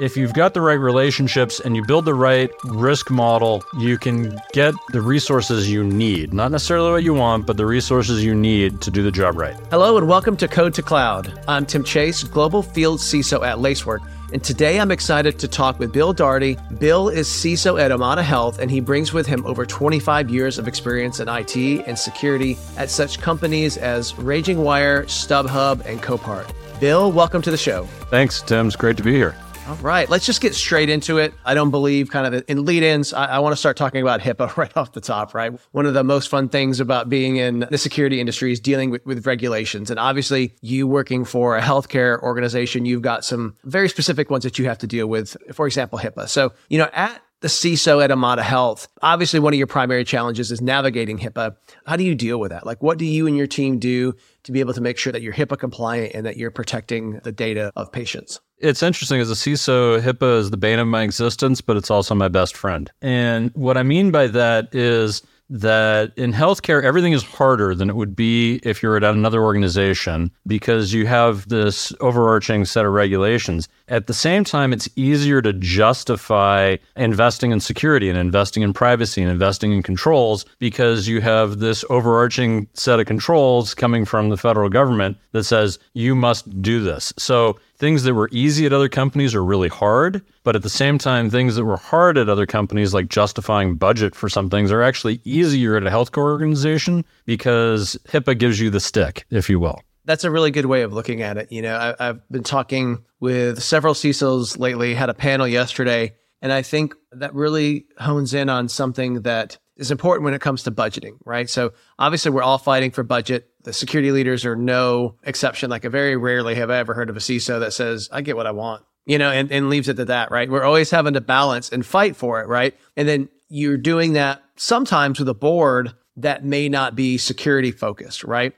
If you've got the right relationships and you build the right risk model, you can get the resources you need. Not necessarily what you want, but the resources you need to do the job right. Hello and welcome to Code to Cloud. I'm Tim Chase, Global Field CISO at Lacework. And today I'm excited to talk with Bill Dougherty. Bill is CISO at Omada Health, and he brings with him over 25 years of experience in IT and security at such companies as RagingWire, StubHub, and Copart. Bill, welcome to the show. Thanks, Tim. It's great to be here. All right, let's just get straight into it. I don't believe kind of in lead ins. I, I, want to start talking about HIPAA right off the top, right? One of the most fun things about being in the security industry is dealing with, with regulations. And obviously, you working for a healthcare organization, you've got some very specific ones that you have to deal with, for example, HIPAA. So, you know, at the CISO at Omada Health, obviously one of your primary challenges is navigating HIPAA. How do you deal with that? Like, what do you and your team do to be able to make sure that you're HIPAA compliant and that you're protecting the data of patients? It's interesting as a CISO, HIPAA is the bane of my existence, but it's also my best friend. And what I mean by that is that in healthcare, everything is harder than it would be if you're at another organization because you have this overarching set of regulations. At the same time, it's easier to justify investing in security and investing in privacy and investing in controls because you have this overarching set of controls coming from the federal government that says you must do this. So things that were easy at other companies are really hard. But at the same time, things that were hard at other companies, like justifying budget for some things, are actually easier at a healthcare organization because HIPAA gives you the stick, if you will. That's a really good way of looking at it. You know, I, have been talking with several CISOs lately, had a panel yesterday, and I think that really hones in on something that is important when it comes to budgeting, right? So obviously we're all fighting for budget. The security leaders are no exception. Like I very rarely have I ever heard of a CISO that says, I get what I want, you know, and, and leaves it to that, right? We're always having to balance and fight for it, right? And then you're doing that sometimes with a board that may not be security focused, right?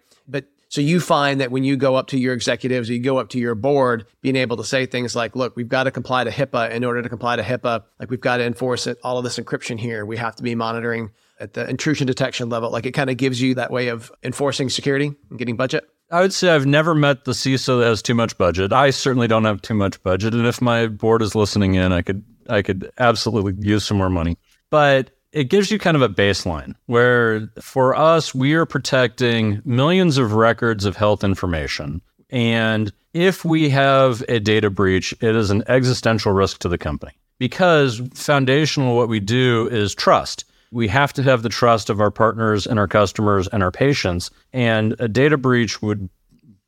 So you find that when you go up to your executives, you go up to your board, being able to say things like, look, we've got to comply to HIPAA. In order to comply to HIPAA, like we've got to enforce it, all of this encryption here. We have to be monitoring at the intrusion detection level. Like it kind of gives you that way of enforcing security and getting budget. I would say I've never met the CISO that has too much budget. I certainly don't have too much budget. And if my board is listening in, I could I could absolutely use some more money. But it gives you kind of a baseline where for us, we are protecting millions of records of health information. And if we have a data breach, it is an existential risk to the company because foundational what we do is trust. We have to have the trust of our partners and our customers and our patients. And a data breach would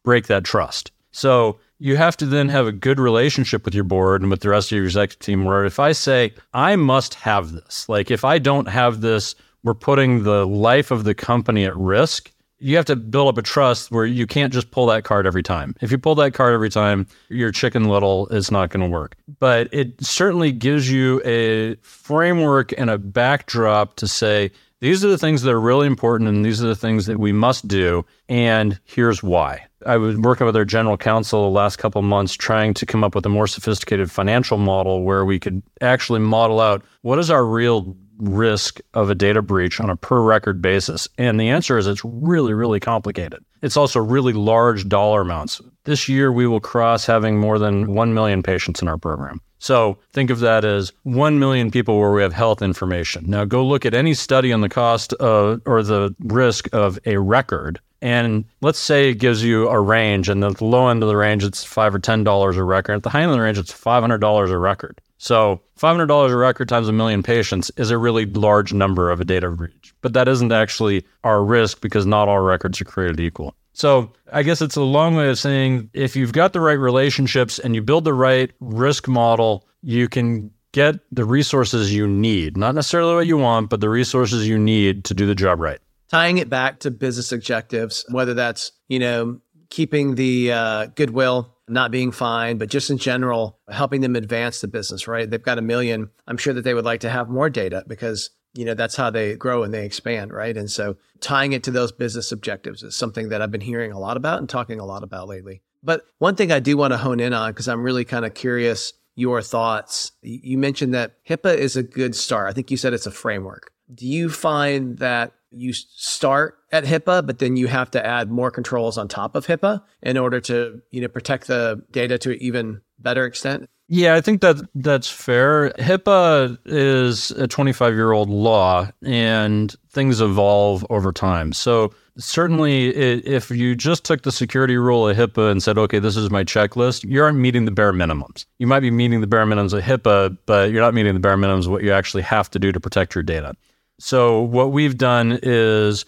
break that trust. So you have to then have a good relationship with your board and with the rest of your executive team. Where if I say, I must have this, like if I don't have this, we're putting the life of the company at risk. You have to build up a trust where you can't just pull that card every time. If you pull that card every time, your chicken little is not going to work. But it certainly gives you a framework and a backdrop to say, these are the things that are really important and these are the things that we must do. And here's why. I was working with our general counsel the last couple months trying to come up with a more sophisticated financial model where we could actually model out what is our real risk of a data breach on a per record basis? And the answer is it's really, really complicated. It's also really large dollar amounts. This year, we will cross having more than 1 million patients in our program. So think of that as 1 million people where we have health information. Now go look at any study on the cost of, or the risk of a record and let's say it gives you a range, and the low end of the range, it's five or ten dollars a record. At the high end of the range, it's five hundred dollars a record. So five hundred dollars a record times a million patients is a really large number of a data breach. But that isn't actually our risk because not all records are created equal. So I guess it's a long way of saying if you've got the right relationships and you build the right risk model, you can get the resources you need. Not necessarily what you want, but the resources you need to do the job right tying it back to business objectives, whether that's, you know, keeping the uh, goodwill, not being fined, but just in general, helping them advance the business, right? They've got a million. I'm sure that they would like to have more data because, you know, that's how they grow and they expand, right? And so tying it to those business objectives is something that I've been hearing a lot about and talking a lot about lately. But one thing I do want to hone in on, because I'm really kind of curious your thoughts. You mentioned that HIPAA is a good start. I think you said it's a framework. Do you find that you start at HIPAA, but then you have to add more controls on top of HIPAA in order to, you know, protect the data to an even better extent? Yeah, I think that that's fair. HIPAA is a 25 year old law and things evolve over time. So, certainly, if you just took the security rule of HIPAA and said, okay, this is my checklist, you aren't meeting the bare minimums. You might be meeting the bare minimums of HIPAA, but you're not meeting the bare minimums of what you actually have to do to protect your data. So, what we've done is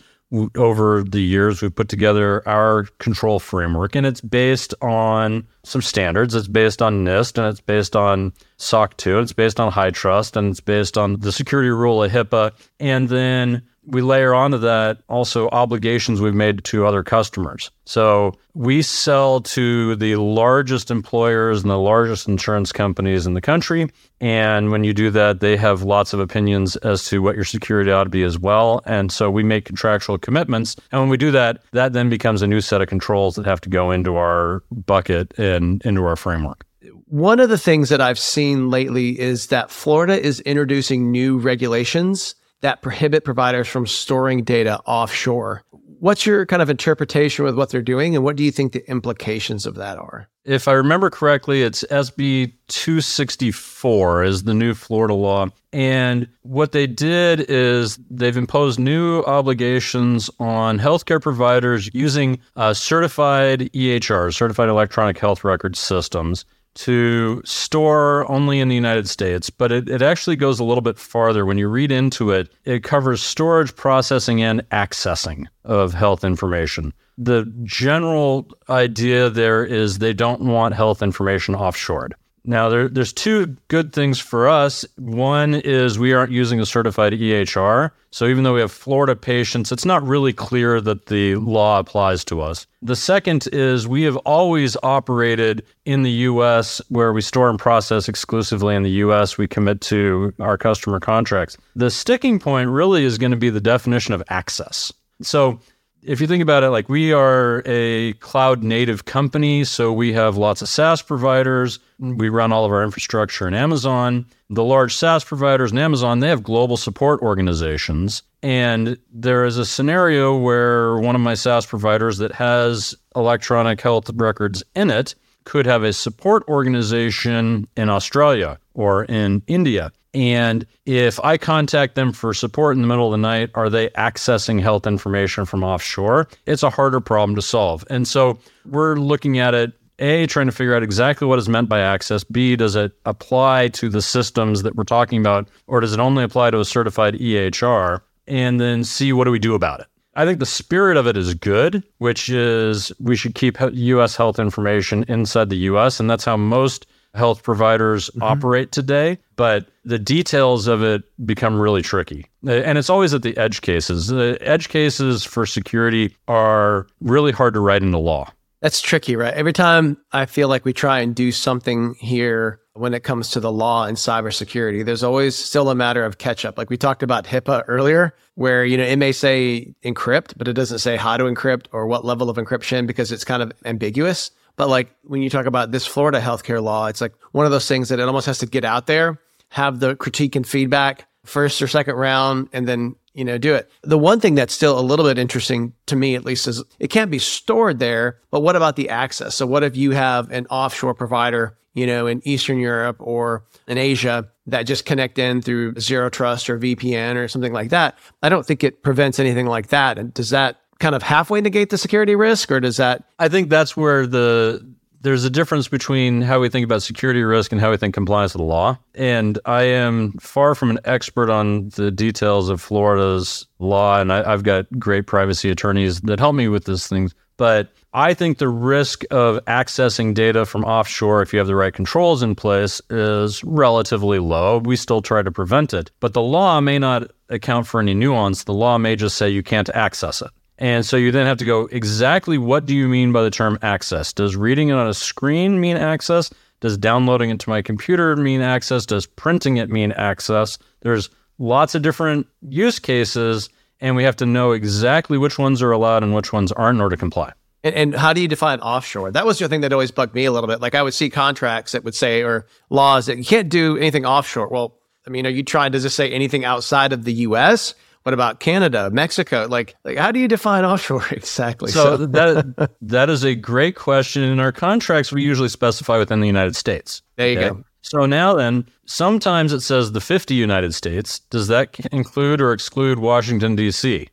over the years, we've put together our control framework, and it's based on some standards. It's based on NIST, and it's based on SOC 2, it's based on HITRUST and it's based on the security rule of HIPAA. And then we layer onto that also obligations we've made to other customers. So we sell to the largest employers and the largest insurance companies in the country. And when you do that, they have lots of opinions as to what your security ought to be as well. And so we make contractual commitments. And when we do that, that then becomes a new set of controls that have to go into our bucket and into our framework. One of the things that I've seen lately is that Florida is introducing new regulations that prohibit providers from storing data offshore. What's your kind of interpretation with what they're doing, and what do you think the implications of that are? If I remember correctly, it's SB 264 is the new Florida law. And what they did is they've imposed new obligations on healthcare providers using uh, certified EHRs, certified electronic health record systems to store only in the United States, but it, it actually goes a little bit farther. When you read into it, it covers storage, processing, and accessing of health information. The general idea there is they don't want health information offshored. Now, there, there's two good things for us. One is we aren't using a certified EHR. So even though we have Florida patients, it's not really clear that the law applies to us. The second is we have always operated in the US where we store and process exclusively in the US. We commit to our customer contracts. The sticking point really is going to be the definition of access. So if you think about it, like we are a cloud native company, so we have lots of SaaS providers. Mm-hmm. We run all of our infrastructure in Amazon. The large SaaS providers in Amazon, they have global support organizations. And there is a scenario where one of my SaaS providers that has electronic health records in it could have a support organization in Australia or in India. And if I contact them for support in the middle of the night, are they accessing health information from offshore? It's a harder problem to solve. And so we're looking at it a, trying to figure out exactly what is meant by access. B, does it apply to the systems that we're talking about, or does it only apply to a certified EHR? And then C, what do we do about it? I think the spirit of it is good, which is we should keep US health information inside the US. And that's how most health providers mm-hmm. operate today, but the details of it become really tricky. And it's always at the edge cases. The edge cases for security are really hard to write into law. That's tricky, right? Every time I feel like we try and do something here when it comes to the law and cybersecurity, there's always still a matter of catch up. Like we talked about HIPAA earlier, where you know it may say encrypt, but it doesn't say how to encrypt or what level of encryption because it's kind of ambiguous. But like when you talk about this Florida healthcare law, it's like one of those things that it almost has to get out there, have the critique and feedback first or second round, and then you know do it. The one thing that's still a little bit interesting to me, at least, is it can't be stored there. But what about the access? So what if you have an offshore provider, you know, in Eastern Europe or in Asia that just connect in through zero trust or VPN or something like that? I don't think it prevents anything like that. And does that kind of halfway negate the security risk, or does that? I think that's where the there's a difference between how we think about security risk and how we think compliance with the law. And I am far from an expert on the details of Florida's law, and I, have got great privacy attorneys that help me with this thing. But I think the risk of accessing data from offshore, if you have the right controls in place, is relatively low. We still try to prevent it. But the law may not account for any nuance. The law may just say you can't access it. And so you then have to go exactly what do you mean by the term access? Does reading it on a screen mean access? Does downloading it to my computer mean access? Does printing it mean access? There's lots of different use cases, and we have to know exactly which ones are allowed and which ones aren't in order to comply. And, and, how do you define offshore? That was the thing that always bugged me a little bit. Like I would see contracts that would say, or laws that you can't do anything offshore. Well, I mean, are you trying, does it say anything outside of the US? What about Canada, Mexico? Like, like how do you define offshore exactly? So, so. that that is a great question. In our contracts, we usually specify within the United States. There you okay? go. So now then, sometimes it says the 50 United States. Does that include or exclude Washington, D.C.?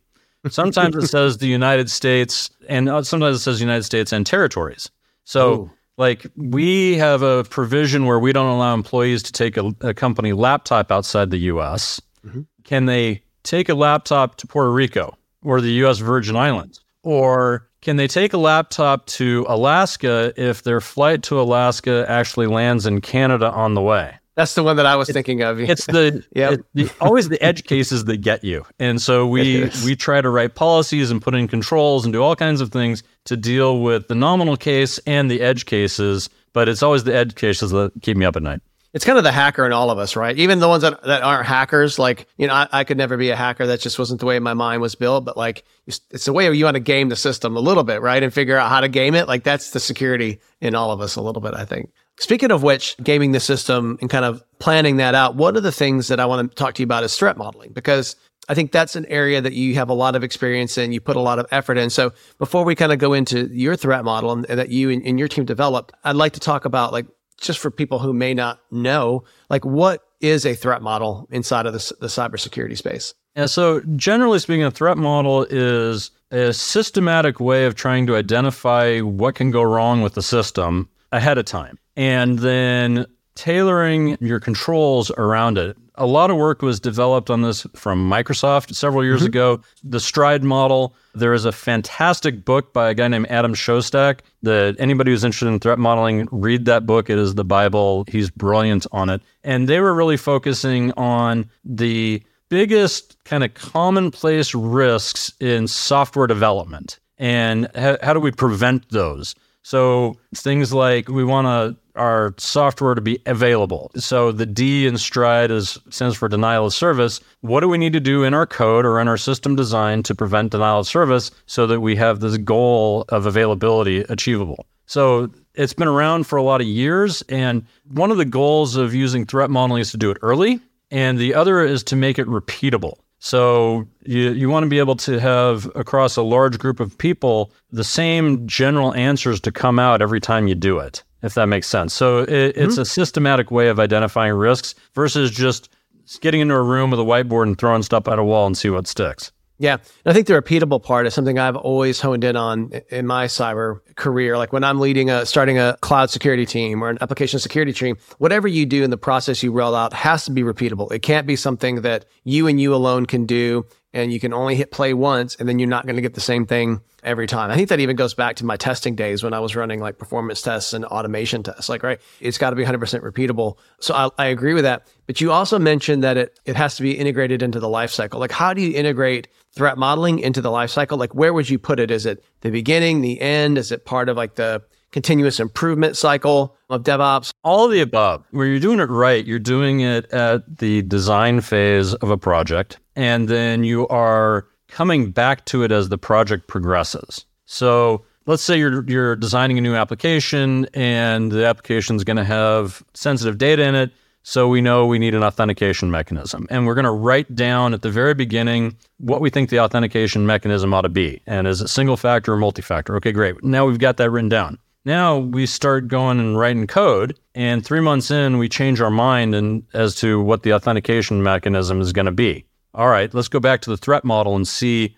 Sometimes it says the United States, and uh, sometimes it says United States and territories. So, Ooh. like, we have a provision where we don't allow employees to take a, a company laptop outside the U.S. Mm-hmm. Can they take a laptop to Puerto Rico or the U.S. Virgin Islands? Or can they take a laptop to Alaska if their flight to Alaska actually lands in Canada on the way? That's the one that I was thinking of. It's the, yep. It, the always the edge cases that get you, and so we we try to write policies and put in controls and do all kinds of things to deal with the nominal case and the edge cases. But it's always the edge cases that keep me up at night. It's kind of the hacker in all of us, right? Even the ones that, that aren't hackers, like, you know, I, I could never be a hacker. That just wasn't the way my mind was built. But like, it's the way you want to game the system a little bit, right? And figure out how to game it. Like, that's the security in all of us a little bit, I think. Speaking of which, gaming the system and kind of planning that out, one of the things that I want to talk to you about is threat modeling because I think that's an area that you have a lot of experience in, you put a lot of effort in. So before we kind of go into your threat model and, and that you and, and your team developed, I'd like to talk about like just for people who may not know, like what is a threat model inside of the, the cybersecurity space? Yeah, so generally speaking, a threat model is a systematic way of trying to identify what can go wrong with the system ahead of time and then tailoring your controls around it. A lot of work was developed on this from Microsoft several years mm-hmm. ago. The Stride model. There is a fantastic book by a guy named Adam Shostak that anybody who's interested in threat modeling, read that book. It is the Bible. He's brilliant on it. And they were really focusing on the biggest kind of commonplace risks in software development and how, how do we prevent those? So things like we want to our software to be available. So the D in Stride is stands for denial of service. What do we need to do in our code or in our system design to prevent denial of service so that we have this goal of availability achievable? So it's been around for a lot of years and one of the goals of using threat modeling is to do it early and the other is to make it repeatable. So you, you want to be able to have across a large group of people the same general answers to come out every time you do it if that makes sense. So it, mm-hmm. it's a systematic way of identifying risks versus just getting into a room with a whiteboard and throwing stuff at a wall and see what sticks. Yeah. And I think the repeatable part is something I've always honed in on in my cyber career. Like when I'm leading a, starting a cloud security team or an application security team, whatever you do in the process you roll out has to be repeatable. It can't be something that you and you alone can do and you can only hit play once and then you're not going to get the same thing every time. I think that even goes back to my testing days when I was running like performance tests and automation tests. Like, right, it's got to be 100% repeatable. So I, I, agree with that. But you also mentioned that it, it has to be integrated into the lifecycle. Like, how do you integrate threat modeling into the lifecycle? Like, where would you put it? Is it the beginning, the end? Is it part of like the continuous improvement cycle of DevOps? All of the above. Where you're doing it right, you're doing it at the design phase of a project and then you are coming back to it as the project progresses. So let's say you're you're designing a new application and the application is going to have sensitive data in it. So we know we need an authentication mechanism. And we're going to write down at the very beginning what we think the authentication mechanism ought to be. And is it single factor or multi factor? Okay, great. Now we've got that written down. Now we start going and writing code, and three months in, we change our mind and as to what the authentication mechanism is going to be all right, let's go back to the threat model and see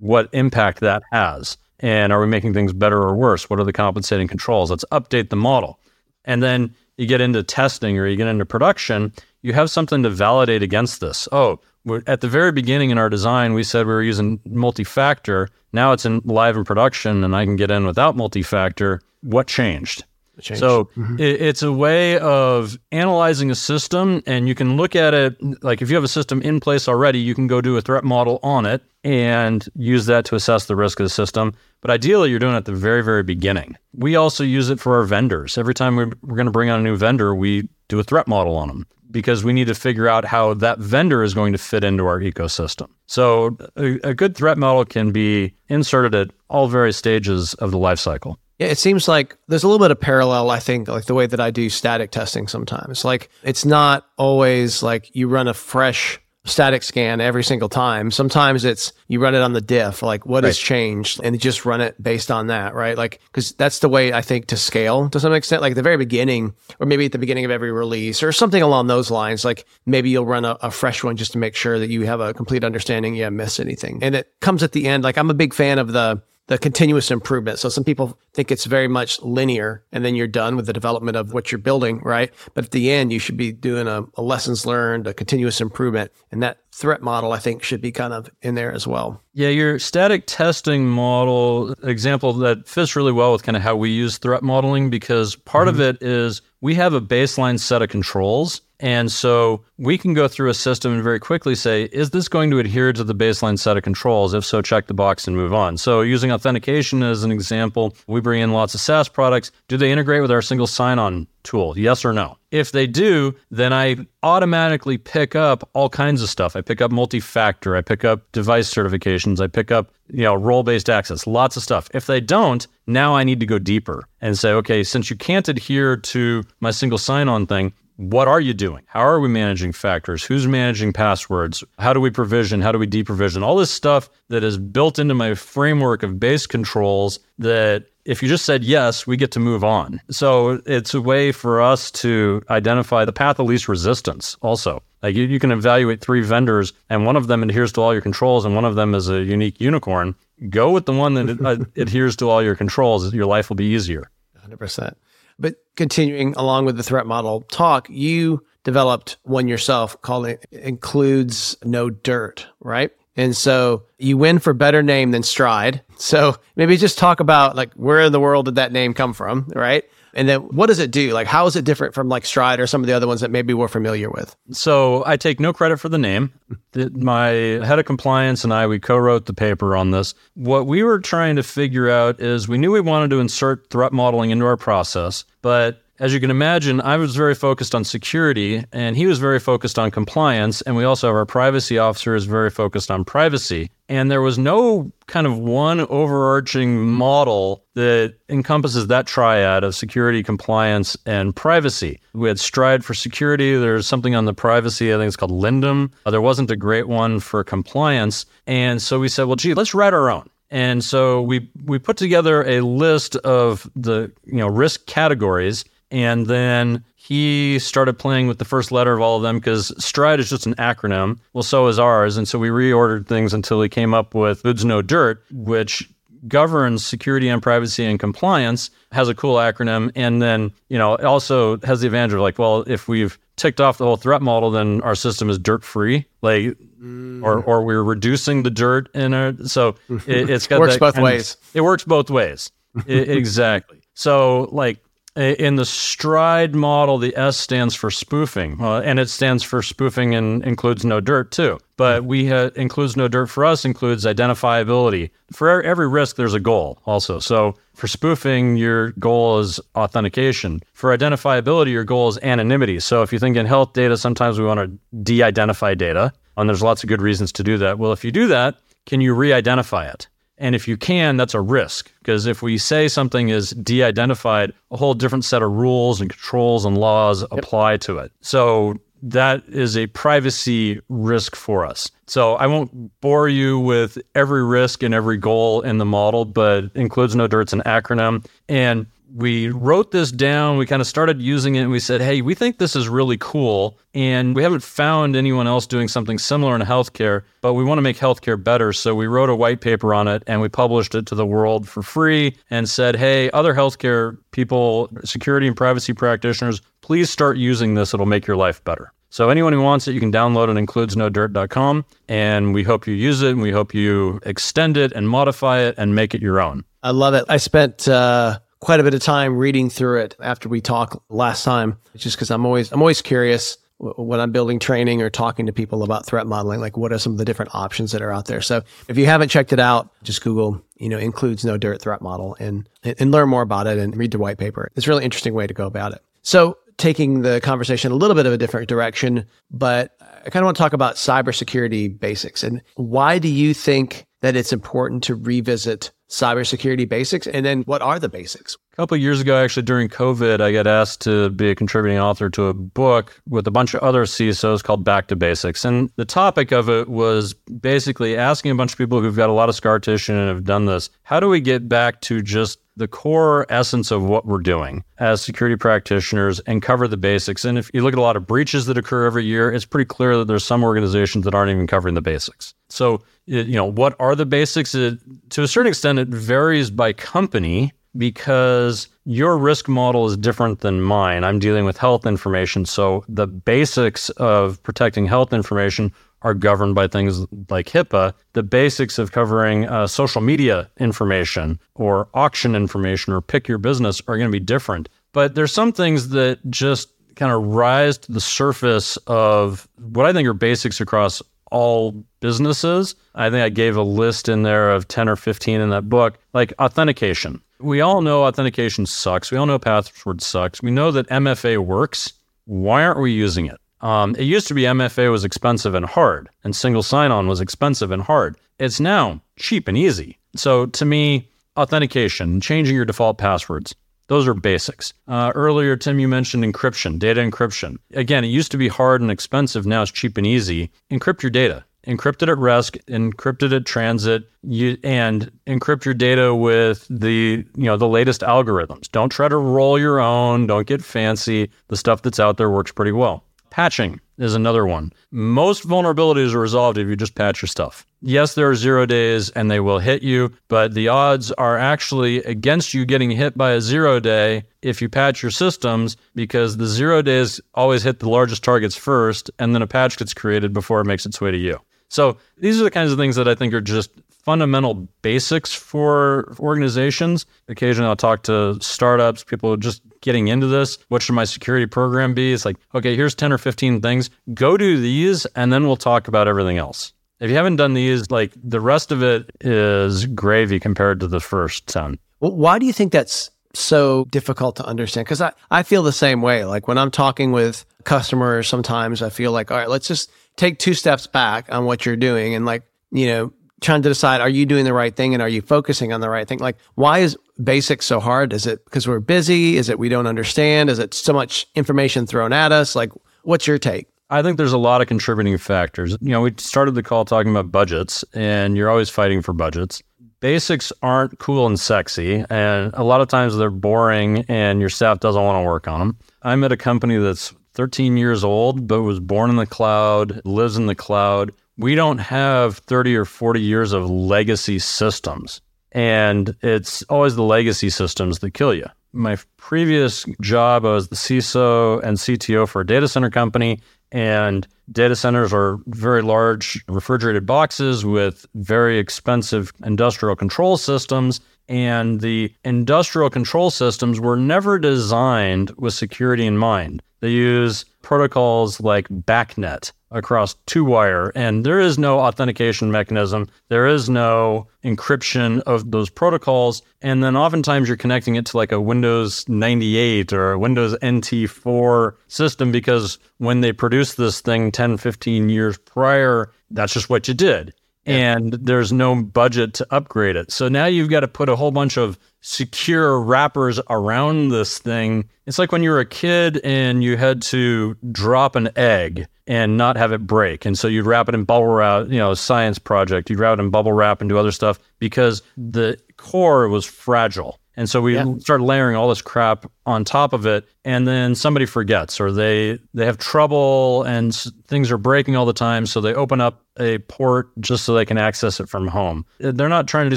what impact that has. And are we making things better or worse? What are the compensating controls? Let's update the model. And then you get into testing or you get into production, you have something to validate against this. Oh, at the very beginning in our design, we said we were using multi factor. Now it's in live in production and I can get in without multi factor. What changed? Change. So mm-hmm. it, it's a way of analyzing a system, and you can look at it like if you have a system in place already, you can go do a threat model on it and use that to assess the risk of the system. But ideally, you're doing it at the very, very beginning. We also use it for our vendors. Every time we're, we're going to bring on a new vendor, we do a threat model on them because we need to figure out how that vendor is going to fit into our ecosystem. So a, a good threat model can be inserted at all various stages of the lifecycle. Yeah, it seems like there's a little bit of parallel, I think, like the way that I do static testing sometimes. Like it's not always like you run a fresh static scan every single time. Sometimes it's you run it on the diff, like what right. has changed, and you just run it based on that, right? Like, because that's the way I think to scale to some extent. Like at the very beginning, or maybe at the beginning of every release, or something along those lines. Like maybe you'll run a, a fresh one just to make sure that you have a complete understanding, you haven't missed anything. And it comes at the end. Like I'm a big fan of the the continuous improvement. So some people think it's very much linear and then you're done with the development of what you're building, right? But at the end, you should be doing a, a, lessons learned, a continuous improvement. And that threat model, I think, should be kind of in there as well. Yeah, your static testing model example that fits really well with kind of how we use threat modeling because part mm-hmm. of it is we have a baseline set of controls and so we can go through a system and very quickly say, is this going to adhere to the baseline set of controls? If so, check the box and move on. So using authentication as an example, we bring in lots of SaaS products. Do they integrate with our single sign-on tool? Yes or no? If they do, then I automatically pick up all kinds of stuff. I pick up multi-factor, I pick up device certifications, I pick up, you know, role-based access, lots of stuff. If they don't, now I need to go deeper and say, okay, since you can't adhere to my single sign-on thing, what are you doing? How are we managing factors? Who's managing passwords? How do we provision? How do we deprovision? All this stuff that is built into my framework of base controls that if you just said yes, we get to move on. So it's a way for us to identify the path of least resistance also. Like you, you can evaluate three vendors and one of them adheres to all your controls and one of them is a unique unicorn. Go with the one that adheres to all your controls. Your life will be easier. 100%. But continuing along with the threat model talk, you developed one yourself called it includes no dirt, right? And so you win for better name than stride. So maybe just talk about like where in the world did that name come from, right? And then what does it do? Like, how is it different from like Stride or some of the other ones that maybe we're familiar with? So I take no credit for the name. My head of compliance and I, we co wrote the paper on this. What we were trying to figure out is we knew we wanted to insert threat modeling into our process, but as you can imagine, I was very focused on security and he was very focused on compliance. And we also have our privacy officer is very focused on privacy. And there was no kind of one overarching model that encompasses that triad of security, compliance, and privacy. We had Stride for security. There's something on the privacy. I think it's called LINDDUN. Uh, there wasn't a great one for compliance. And so we said, well, gee, let's write our own. And so we we put together a list of the you know risk categories and then he started playing with the first letter of all of them because Stride is just an acronym. Well, so is ours. And so we reordered things until he came up with Includes No Dirt, which governs security and privacy and compliance, has a cool acronym. And then, you know, it also has the advantage of like, well, if we've ticked off the whole threat model, then our system is dirt free. Like, mm. or, or we're reducing the dirt in it. So it, has got works both ways. Of, it works both ways. it, exactly. So like in the stride model the s stands for spoofing uh, and it stands for spoofing and includes no dirt too. But we ha- includes no dirt for us includes identifiability. For every risk there's a goal also. So for spoofing your goal is authentication. For identifiability your goal is anonymity. So if you think in health data sometimes we want to de-identify data and there's lots of good reasons to do that. Well if you do that can you re-identify it and if you can, that's a risk because if we say something is de identified, a whole different set of rules and controls and laws yep. apply to it. So that is a privacy risk for us. So I won't bore you with every risk and every goal in the model, but includes no dirt's an acronym. And we wrote this down. We kind of started using it and we said, hey, we think this is really cool. And we haven't found anyone else doing something similar in healthcare, but we want to make healthcare better. So we wrote a white paper on it and we published it to the world for free and said, hey, other healthcare people, security and privacy practitioners, please start using this. It'll make your life better. So anyone who wants it, you can download it includesnodirt.com. And we hope you use it and we hope you extend it and modify it and make it your own. I love it. I spent uh, quite a bit of time reading through it after we talked last time, just because I'm always I'm always curious when I'm building training or talking to people about threat modeling, like what are some of the different options that are out there. So if you haven't checked it out, just Google, you know, includes no dirt threat model and and learn more about it and read the white paper. It's a really interesting way to go about it. So taking the conversation a little bit of a different direction, but I kind of want to talk about cybersecurity basics and why do you think that it's important to revisit cybersecurity basics? And then what are the basics? A couple years ago, actually, during COVID, I got asked to be a contributing author to a book with a bunch of other CISOs called Back to Basics. And the topic of it was basically asking a bunch of people who've got a lot of scar tissue and have done this how do we get back to just the core essence of what we're doing as security practitioners and cover the basics. And if you look at a lot of breaches that occur every year, it's pretty clear that there's some organizations that aren't even covering the basics. So, you know, what are the basics? It, to a certain extent, it varies by company because your risk model is different than mine. I'm dealing with health information. So the basics of protecting health information are governed by things like HIPAA. The basics of covering uh, social media information or auction information or pick your business are going to be different. But there's some things that just kind of rise to the surface of what I think are basics across all businesses. I think I gave a list in there of 10 or 15 in that book, like authentication. We all know authentication sucks. We all know password sucks. We know that MFA works. Why aren't we using it? Um, it used to be MFA was expensive and hard, and single sign on was expensive and hard. It's now cheap and easy. So to me, authentication, changing your default passwords, those are basics. Uh, earlier, Tim, you mentioned encryption, data encryption. Again, it used to be hard and expensive. Now it's cheap and easy. Encrypt your data encrypted at rest, encrypted at transit, you, and encrypt your data with the you know the latest algorithms. Don't try to roll your own. Don't get fancy. The stuff that's out there works pretty well. Patching is another one. Most vulnerabilities are resolved if you just patch your stuff. Yes, there are zero days and they will hit you, but the odds are actually against you getting hit by a zero day if you patch your systems because the zero days always hit the largest targets first and then a patch gets created before it makes its way to you. So these are the kinds of things that I think are just fundamental basics for organizations. Occasionally I'll talk to startups, people just getting into this. What should my security program be? It's like, okay, here's 10 or 15 things. Go do these and then we'll talk about everything else. If you haven't done these, like the rest of it is gravy compared to the first 10. Well, why do you think that's so difficult to understand? Because I, I feel the same way. Like when I'm talking with customers, sometimes I feel like, all right, let's just take two steps back on what you're doing and like, you know, trying to decide are you doing the right thing and are you focusing on the right thing? Like, why is basics so hard? Is it because we're busy? Is it we don't understand? Is it so much information thrown at us? Like, what's your take? I think there's a lot of contributing factors. You know, we started the call talking about budgets, and you're always fighting for budgets. Basics aren't cool and sexy, and a lot of times they're boring, and your staff doesn't want to work on them. I'm at a company that's 13 years old, but was born in the cloud, lives in the cloud. We don't have 30 or 40 years of legacy systems. And it's always the legacy systems that kill you. My previous job, I was the CISO and CTO for a data center company. And data centers are very large refrigerated boxes with very expensive industrial control systems. And the industrial control systems were never designed with security in mind. They use protocols like BACnet across two wire, and there is no authentication mechanism. There is no encryption of those protocols. And then oftentimes you're connecting it to like a Windows 98 or a Windows NT4 system because when they produced this thing 10, 15 years prior, that's just what you did and there's no budget to upgrade it. So now you've got to put a whole bunch of secure wrappers around this thing. It's like when you were a kid and you had to drop an egg and not have it break. And so you'd wrap it in bubble wrap, you know, science project, you'd wrap it in bubble wrap and do other stuff because the core was fragile. And so we yeah. started layering all this crap on top of it, and then somebody forgets, or they they have trouble, and things are breaking all the time. So they open up a port just so they can access it from home. Uh, they're not trying to do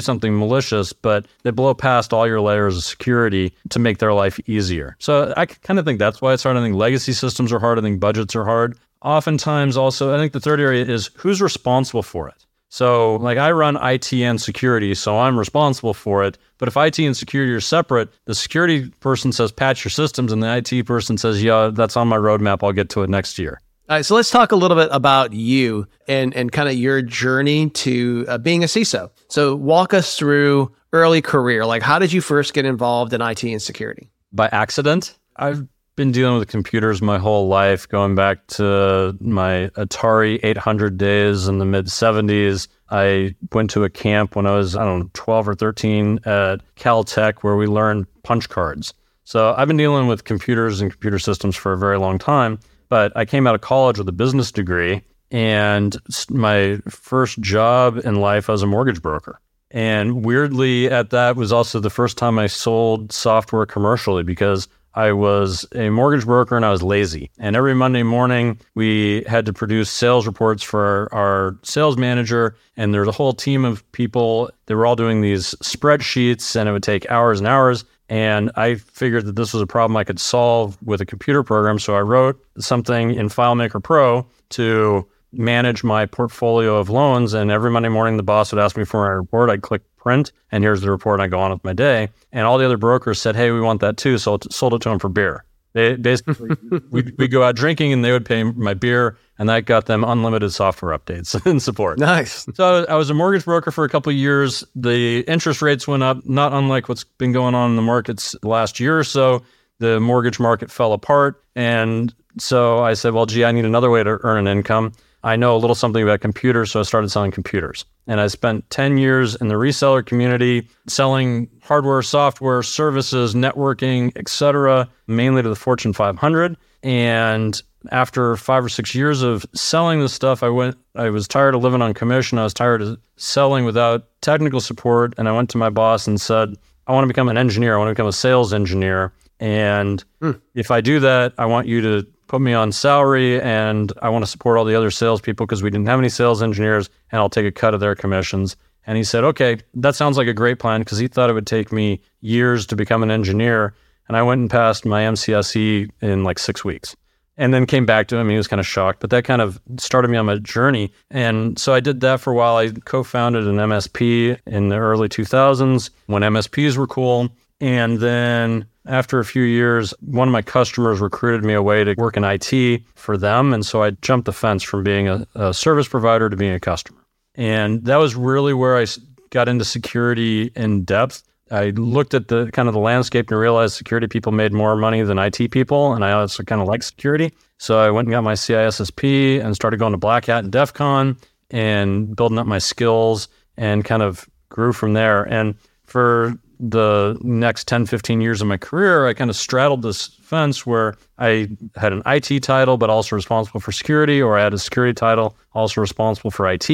something malicious, but they blow past all your layers of security to make their life easier. So I kind of think that's why it's hard. I think legacy systems are hard. I think budgets are hard. Oftentimes, also, I think the third area is who's responsible for it. So, like, I run IT and security, so I'm responsible for it. But if IT and security are separate, the security person says patch your systems, and the IT person says, yeah, that's on my roadmap. I'll get to it next year. All right, so let's talk a little bit about you and, and kind of your journey to uh, being a CISO. So, walk us through early career. Like, how did you first get involved in IT and security? By accident. I've been dealing with computers my whole life, going back to my Atari 800 days in the mid 70s. I went to a camp when I was, I don't know, 12 or 13 at Caltech where we learned punch cards. So I've been dealing with computers and computer systems for a very long time, but I came out of college with a business degree. And my first job in life, I was a mortgage broker. And weirdly, at that was also the first time I sold software commercially because I was a mortgage broker and I was lazy. And every Monday morning, we had to produce sales reports for our, our sales manager. And there's a whole team of people. They were all doing these spreadsheets, and it would take hours and hours. And I figured that this was a problem I could solve with a computer program. So I wrote something in FileMaker Pro to manage my portfolio of loans. And every Monday morning, the boss would ask me for my report. I'd click print, and here's the report. And I go on with my day. And all the other brokers said, "Hey, we want that too." So sold it to them for beer. They basically we we go out drinking, and they would pay my beer, and that got them unlimited software updates and support. Nice. So I was a mortgage broker for a couple of years. The interest rates went up, not unlike what's been going on in the markets the last year or so. The mortgage market fell apart, and so I said, "Well, gee, I need another way to earn an income." I know a little something about computers, so I started selling computers. And I spent 10 years in the reseller community selling hardware, software, services, networking, etc., mainly to the Fortune 500. And after 5 or 6 years of selling this stuff, I went I was tired of living on commission. I was tired of selling without technical support, and I went to my boss and said, "I want to become an engineer. I want to become a sales engineer." And hmm. if I do that, I want you to put me on salary and I want to support all the other salespeople because we didn't have any sales engineers and I'll take a cut of their commissions. And he said, okay, that sounds like a great plan because he thought it would take me years to become an engineer. And I went and passed my MCSE in like six weeks and then came back to him. He was kind of shocked, but that kind of started me on my journey. And so I did that for a while. I co founded an MSP in the early 2000s when MSPs were cool. And then after a few years, one of my customers recruited me away to work in IT for them. And so I jumped the fence from being a, a service provider to being a customer. And that was really where I got into security in depth. I looked at the kind of the landscape and realized security people made more money than IT people. And I also kind of like security. So I went and got my CISSP and started going to Black Hat and DEF CON and building up my skills and kind of grew from there. And for the next 10, 15 years of my career, I kind of straddled this fence where I had an IT title, but also responsible for security, or I had a security title, also responsible for IT.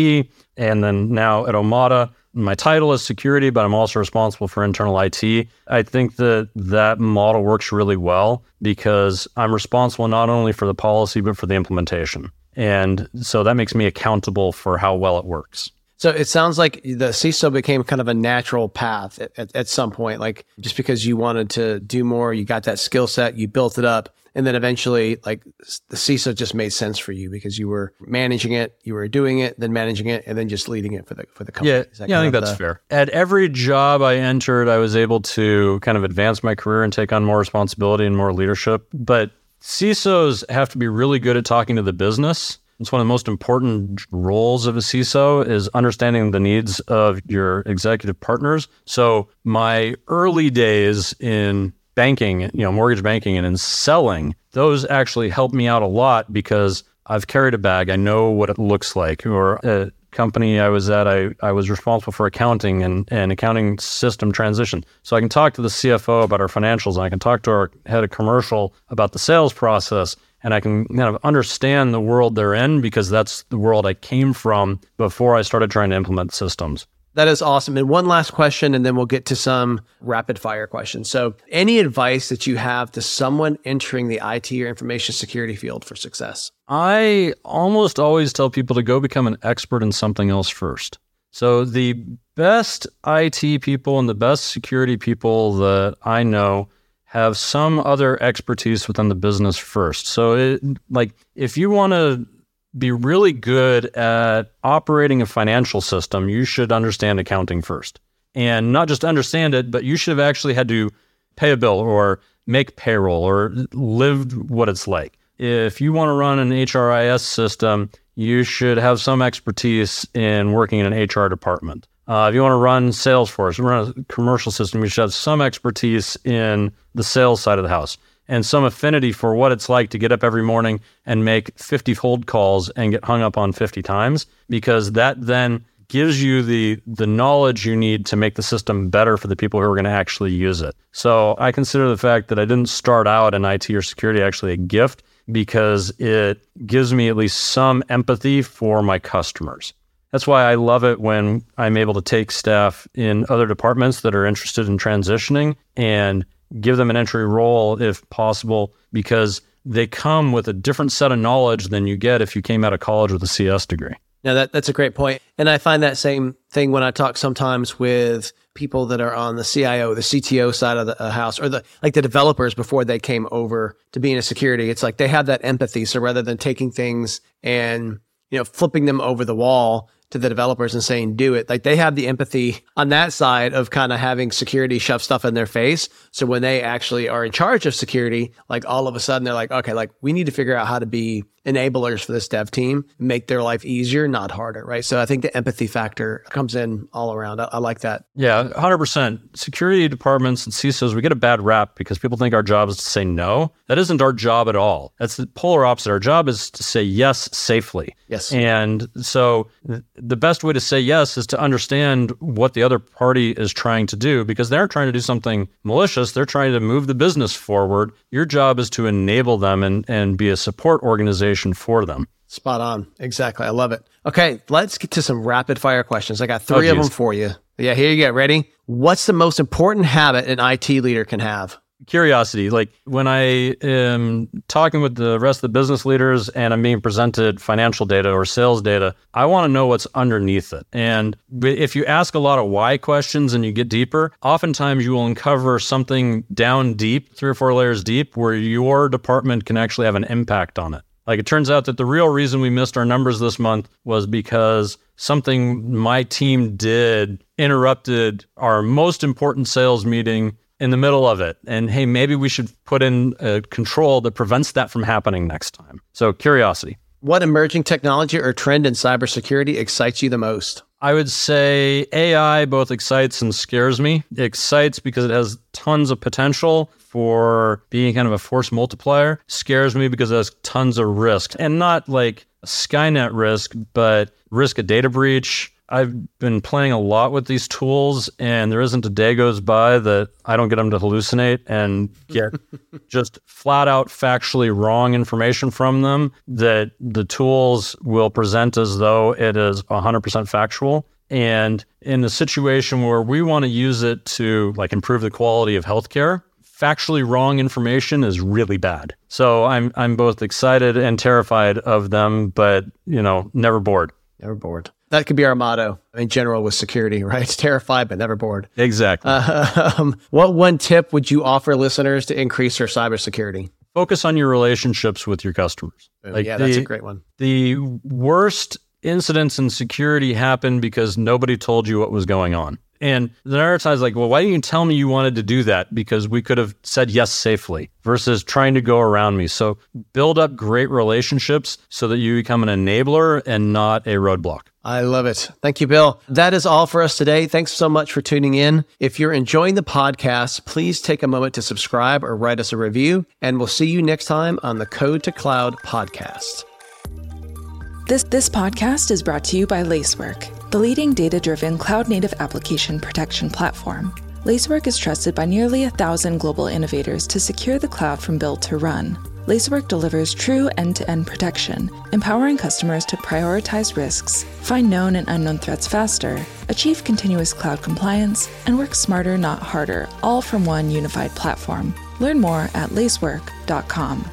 And then now at Omada, my title is security, but I'm also responsible for internal IT. I think that that model works really well because I'm responsible not only for the policy, but for the implementation. And so that makes me accountable for how well it works. So it sounds like the CISO became kind of a natural path at, at, at, some point, like just because you wanted to do more, you got that skill set, you built it up. And then eventually, like the CISO just made sense for you because you were managing it, you were doing it, then managing it, and then just leading it for the for the company. Yeah, yeah, I think that's the... fair. At every job I entered, I was able to kind of advance my career and take on more responsibility and more leadership. But CISOs have to be really good at talking to the business it's one of the most important roles of a CISO is understanding the needs of your executive partners. So my early days in banking, you know, mortgage banking and in selling, those actually helped me out a lot because I've carried a bag. I know what it looks like. Or a company I was at, I, I was responsible for accounting and, and accounting system transition. So I can talk to the CFO about our financials and I can talk to our head of commercial about the sales process and I can kind of understand the world they're in because that's the world I came from before I started trying to implement systems. That is awesome. And one last question, and then we'll get to some rapid fire questions. So, any advice that you have to someone entering the IT or information security field for success? I almost always tell people to go become an expert in something else first. So, the best IT people and the best security people that I know have some other expertise within the business first. So, it, like, if you want to be really good at operating a financial system, you should understand accounting first. And not just understand it, but you should have actually had to pay a bill or make payroll or lived what it's like. If you want to run an HRIS system, you should have some expertise in working in an HR department. Uh, if you want to run Salesforce, run a commercial system, you should have some expertise in the sales side of the house and some affinity for what it's like to get up every morning and make 50 cold calls and get hung up on 50 times because that then gives you the the knowledge you need to make the system better for the people who are going to actually use it. So I consider the fact that I didn't start out in IT or security actually a gift because it gives me at least some empathy for my customers. That's why I love it when I'm able to take staff in other departments that are interested in transitioning and give them an entry role if possible because they come with a different set of knowledge than you get if you came out of college with a CS degree. Now that that's a great point. And I find that same thing when I talk sometimes with people that are on the CIO, the CTO side of the uh, house or the like the developers before they came over to being a security. It's like they have that empathy. So rather than taking things and you know flipping them over the wall, to the developers and saying do it. Like they have the empathy on that side of kind of having security shove stuff in their face. So when they actually are in charge of security like all of a sudden they're like okay like we need to figure out how to be enablers for this dev team make their life easier not harder right? So i think the empathy factor comes in all around. I, I like that. Yeah 100% security departments and cisos we get a bad rap because people think our job is to say no. That isn't our job at all. That's the polar opposite. Our job is to say yes safely. Yes. And so the best way to say yes is to understand what the other party is trying to do because they're trying to do something malicious. They're trying to move the business forward. Your job is to enable them and, and be a support organization for them. Spot on. Exactly. I love it. Okay, let's get to some rapid fire questions. I got three oh, of them for you. Yeah, here you go. Ready? What's the most important habit an IT leader can have? curiosity. Like when I am talking with the rest of the business leaders and I'm being presented financial data or sales data, I want to know what's underneath it. And if you ask a lot of why questions and you get deeper, oftentimes you will uncover something down deep, three or four layers deep, where your department can actually have an impact on it. Like it turns out that the real reason we missed our numbers this month was because something my team did interrupted our most important sales meeting in the middle of it. And hey, maybe we should put in a control that prevents that from happening next time. So, curiosity. What emerging technology or trend in cybersecurity excites you the most? I would say AI both excites and scares me. It excites because it has tons of potential for being kind of a force multiplier. Scares me because has tons of risk and not like Skynet risk, but risk of data breach, I've been playing a lot with these tools, and there isn't a day goes by that I don't get them to hallucinate and get just flat out factually wrong information from them that the tools will present as though it is 100% factual. And in a situation where we want to use it to like improve the quality of healthcare, factually wrong information is really bad. So I'm I'm both excited and terrified of them, but you know, never bored. Never bored. That could be our motto in general with security, right? Terrified but never bored. Exactly. Uh, um, what one tip would you offer listeners to increase their cybersecurity? Focus on your relationships with your customers. Like yeah, the, that's a great one. The worst incidents in security happen because nobody told you what was going on. And the narrative is like, well, why didn't you tell me you wanted to do that? Because we could have said yes safely versus trying to go around me. So build up great relationships so that you become an enabler and not a roadblock. I love it. Thank you, Bill. That is all for us today. Thanks so much for tuning in. If you're enjoying the podcast, please take a moment to subscribe or write us a review, and we'll see you next time on the Code to Cloud podcast. This, this podcast is brought to you by Lacework the leading data driven cloud native application protection platform. Lacework is trusted by nearly a thousand global innovators to secure the cloud from build to run. Lacework delivers true end to end protection, empowering customers to prioritize risks, find known and unknown threats faster, achieve continuous cloud compliance, and work smarter, not harder, all from one unified platform. Learn more at lacework.com.